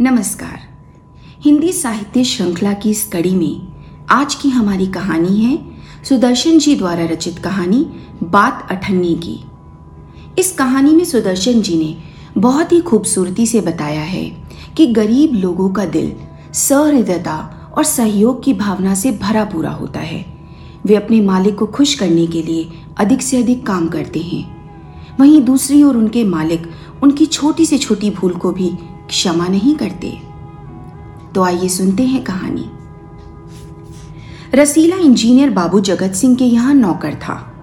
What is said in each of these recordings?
नमस्कार। हिंदी साहित्य श्रृंखला की इस कड़ी में आज की हमारी कहानी है सुदर्शन जी द्वारा रचित कहानी, बात अठन्नी की। इस कहानी में सुदर्शन जी ने बहुत ही खूबसूरती से बताया है कि गरीब लोगों का दिल सहृदयता और सहयोग की भावना से भरा पूरा होता है। वे अपने मालिक को खुश करने के लिए अधिक से अधिक काम करते हैं। वहीं दूसरी ओर उनके मालिक उनकी छोटी से छोटी भूल को भी क्षमा नहीं करते। तो आइए सुनते हैं कहानी। रसीला इंजीनियर बाबू जगत सिंह के यहाँ नौकर था।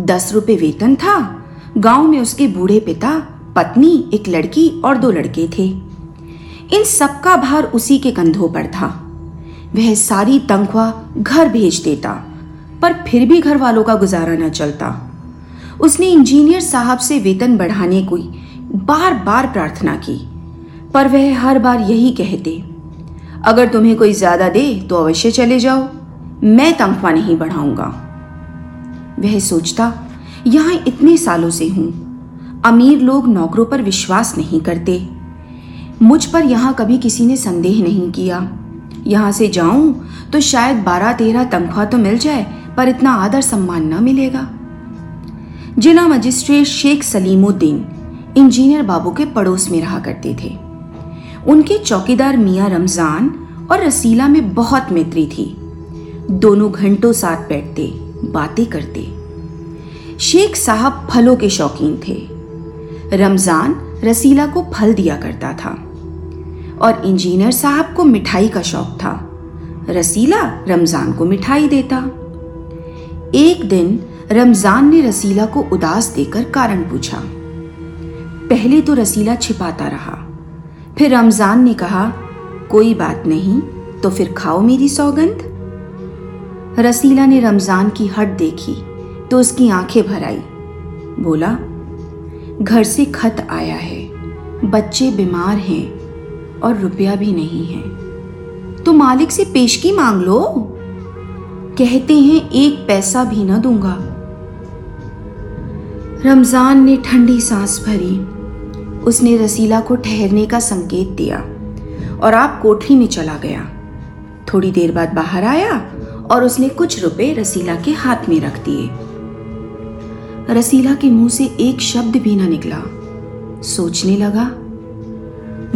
दस रुपए वेतन था। गाँव में उसके बूढ़े पिता, पत्नी, एक लड़की और दो लड़के थे। इन सबका भार उसी के कंधों पर था। वह सारी तनख्वाह घर भेज देता, पर फिर भी घर वालों का गुजारा न चलता। उसने इंजीनियर साहब से वेतन बढ़ाने की बार बार प्रार्थना की। पर वह हर बार यही कहते, अगर तुम्हें कोई ज़्यादा दे तो अवश्य चले जाओ, मैं तनख्वाह नहीं बढ़ाऊँगा। वह सोचता, यहाँ इतने सालों से हूँ, अमीर लोग नौकरों पर विश्वास नहीं करते। मुझ पर यहाँ कभी किसी ने संदेह नहीं किया। यहाँ से जाऊँ तो शायद बारह तेरह तनख्वाह तो मिल जाए, पर इतना आदर सम्मान न मिलेगा। जिला मजिस्ट्रेट शेख सलीमुद्दीन, इंजीनियर बाबू के पड़ोस में रहा करते थे। उनके चौकीदार मियाँ रमज़ान और रसीला में बहुत मैत्री थी। दोनों घंटों साथ बैठते, बातें करते। शेख साहब फलों के शौकीन थे। रमज़ान रसीला को फल दिया करता था और इंजीनियर साहब को मिठाई का शौक था। रसीला रमज़ान को मिठाई देता। एक दिन रमज़ान ने रसीला को उदास देकर कारण पूछा। पहले तो रसीला छिपाता रहा। फिर रमज़ान ने कहा, कोई बात नहीं तो फिर खाओ मेरी सौगंध? रसीला ने रमज़ान की हट देखी तो उसकी आँखें भर आई। बोला, घर से खत आया है, बच्चे बीमार हैं और रुपया भी नहीं है। तो मालिक से पेशगी मांग लो। कहते हैं, एक पैसा भी ना दूँगा। रमज़ान ने ठंडी सांस भरी उसने रसीला को ठहरने का संकेत दिया और आप कोठरी में चला गया। थोड़ी देर बाद बाहर आया और उसने कुछ रुपए रसीला के हाथ में रख दिए। रसीला के मुँह से एक शब्द भी ना निकला। सोचने लगा,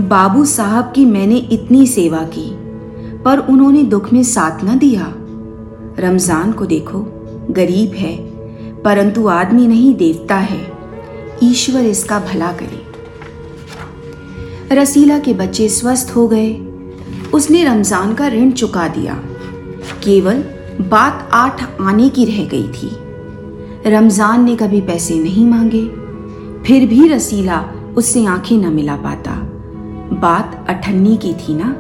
बाबू साहब की मैंने इतनी सेवा की, पर उन्होंने दुख में साथ न दिया। रमज़ान को देखो, गरीब है, परंतु आदमी नहीं, देवता है। ईश्वर इसका भला करे। रसीला के बच्चे स्वस्थ हो गए। उसने रमज़ान का ऋण चुका दिया। केवल बात आठ आने की रह गई थी। रमज़ान ने कभी पैसे नहीं मांगे। फिर भी रसीला उससे आँखें न मिला पाता। बात अठन्नी की थी ना?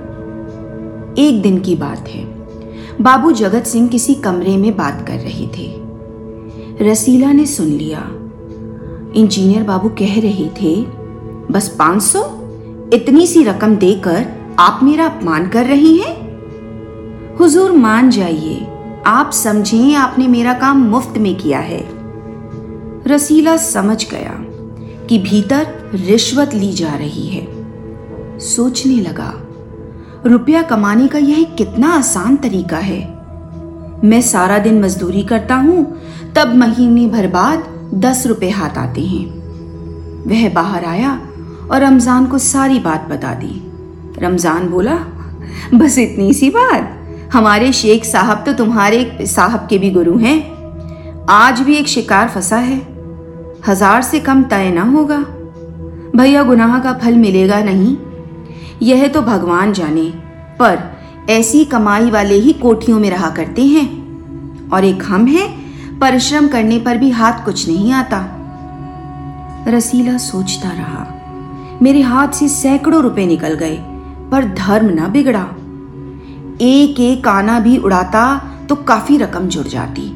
एक दिन की बात है। बाबू जगत सिंह किसी कमरे में बात कर रहे थे। रसीला ने सुन लिया। इंजीनियर बाबू कह रहे थे, बस पाँच सौ? इतनी सी रकम देकर आप मेरा अपमान कर रही हैं? हुजूर, मान जाइए, आप समझें आपने मेरा काम मुफ़्त में किया है। रसीला समझ गया कि भीतर रिश्वत ली जा रही है। सोचने लगा, रुपया कमाने का यह कितना आसान तरीका है। मैं सारा दिन मजदूरी करता हूँ, तब महीने भर बाद दस रुपए हाथ आते हैं। वह बाहर आया और रमज़ान को सारी बात बता दी। रमज़ान बोला, बस इतनी सी बात। हमारे शेख साहब तो तुम्हारे साहब के भी गुरु हैं। आज भी एक शिकार फंसा है। हज़ार से कम तय ना होगा। भैया, गुनाह का फल मिलेगा नहीं। यह तो भगवान जाने, पर ऐसी कमाई वाले ही कोठियों में रहा करते हैं। और एक हम हैं, परिश्रम करने पर भी हाथ कुछ नहीं आता। रसीला सोचता रहा। मेरे हाथ से सैकड़ों रुपए निकल गए, पर धर्म न बिगड़ा। एक एक आना भी उड़ाता तो काफ़ी रकम जुड़ जाती।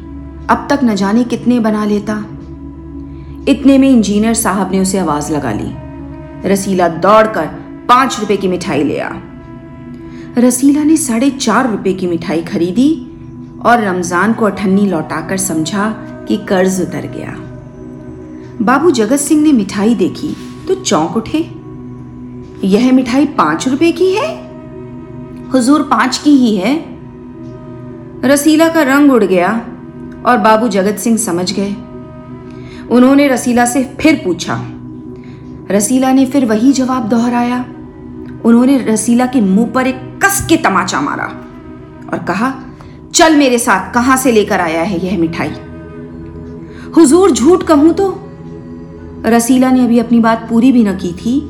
अब तक न जाने कितने बना लेता। इतने में इंजीनियर साहब ने उसे आवाज़ लगा ली। रसीला दौड़कर पाँच रुपए की मिठाई ले आ। रसीला ने साढ़े चार रुपए की मिठाई खरीदी और रमज़ान को अठन्नी लौटाकर समझा कि कर्ज उतर गया। बाबू जगत सिंह ने मिठाई देखी। तो चौंक उठे। यह मिठाई पाँच रुपए की है? हुजूर पाँच की ही है। रसीला का रंग उड़ गया और बाबू जगत सिंह समझ गए। उन्होंने रसीला से फिर पूछा। रसीला ने फिर वही जवाब दोहराया। उन्होंने रसीला के मुँह पर एक कस के तमाचा मारा और कहा, चल मेरे साथ, कहाँ से लेकर आया है यह मिठाई? हुजूर, झूठ कहूँ तो रसीला ने अभी अपनी बात पूरी भी न की थी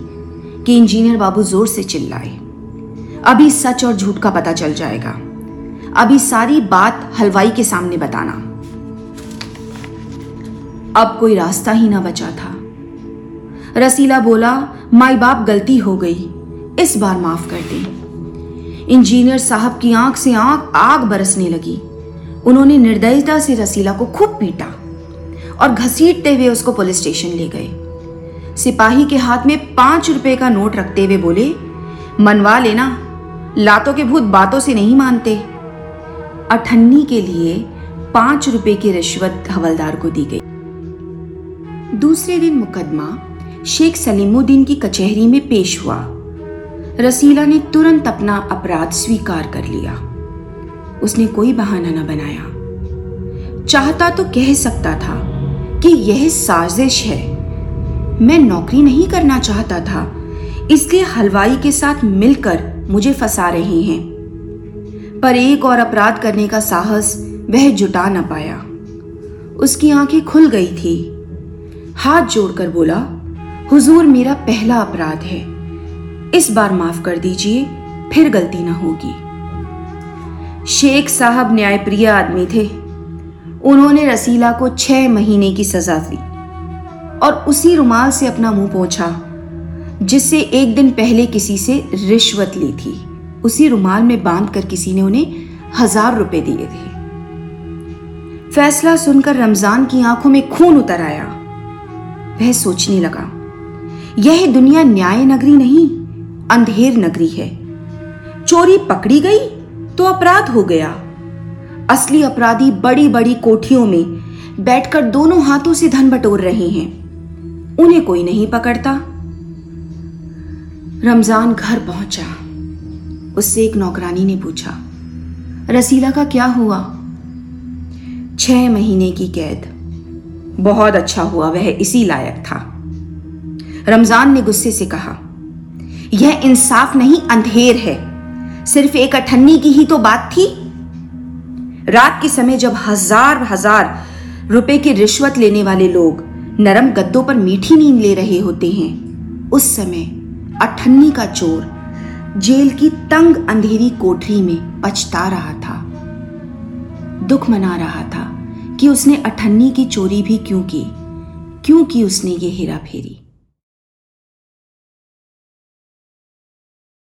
कि इंजीनियर बाबू ज़ोर से चिल्लाए। अभी सच और झूठ का पता चल जाएगा। अभी सारी बात हलवाई के सामने बताना। अब कोई रास्ता ही ना बचा था। रसीला बोला, माई बाप गलती हो गई। इस बार माफ़ कर दे। इंजीनियर साहब की आँख से आँख आग बरसने लगी। उन्होंने निर्दयता से रसीला को खूब पीटा। और घसीटते हुए उसको पुलिस स्टेशन ले गए। सिपाही के हाथ में पाँच रुपए का नोट रखते हुए बोले, मनवा लेना, लातों के भूत बातों से नहीं मानते। अठन्नी के लिए पाँच रुपए की रिश्वत हवलदार को दी गई। दूसरे दिन मुकदमा शेख सलीमुद्दीन की कचहरी में पेश हुआ। रसीला ने तुरंत अपना अपराध स्वीकार कर लिया। उसने कोई बहाना न बनाया। चाहता तो कह सकता था कि यह साजिश है। मैं नौकरी नहीं करना चाहता था, इसलिए हलवाई के साथ मिलकर मुझे फंसा रहे हैं। पर एक और अपराध करने का साहस वह जुटा न पाया। उसकी आँखें खुल गई थी। हाथ जोड़कर बोला, हुजूर, मेरा पहला अपराध है। इस बार माफ़ कर दीजिए, फिर गलती ना होगी। शेख साहब न्यायप्रिय आदमी थे। उन्होंने रसीला को छह महीने की सजा दी और उसी रुमाल से अपना मुँह पोछा, जिससे एक दिन पहले किसी से रिश्वत ली थी। उसी रुमाल में बाँध कर किसी ने उन्हें हज़ार रुपए दिए थे। फैसला सुनकर रमज़ान की आँखों में खून उतर आया। वह सोचने लगा, यह दुनिया न्याय नगरी नहीं, अंधेर नगरी है। चोरी पकड़ी गई तो अपराध हो गया। असली अपराधी बड़ी बड़ी कोठियों में बैठकर दोनों हाथों से धन बटोर रहे हैं। उन्हें कोई नहीं पकड़ता। रमज़ान घर पहुँचा। उससे एक नौकरानी ने पूछा रसीला का क्या हुआ? छह महीने की कैद। बहुत अच्छा हुआ, वह इसी लायक था। रमज़ान ने गुस्से से कहा, यह इंसाफ नहीं, अंधेर है। सिर्फ़ एक अठन्नी की ही तो बात थी। रात के समय जब हज़ार हज़ार रुपए की रिश्वत लेने वाले लोग नरम गद्दों पर मीठी नींद ले रहे होते हैं, उस समय अठन्नी का चोर जेल की तंग अंधेरी कोठरी में पछता रहा था। दुख मना रहा था कि उसने अठन्नी की चोरी भी क्यों की क्यों की उसने ये हेरा फेरी।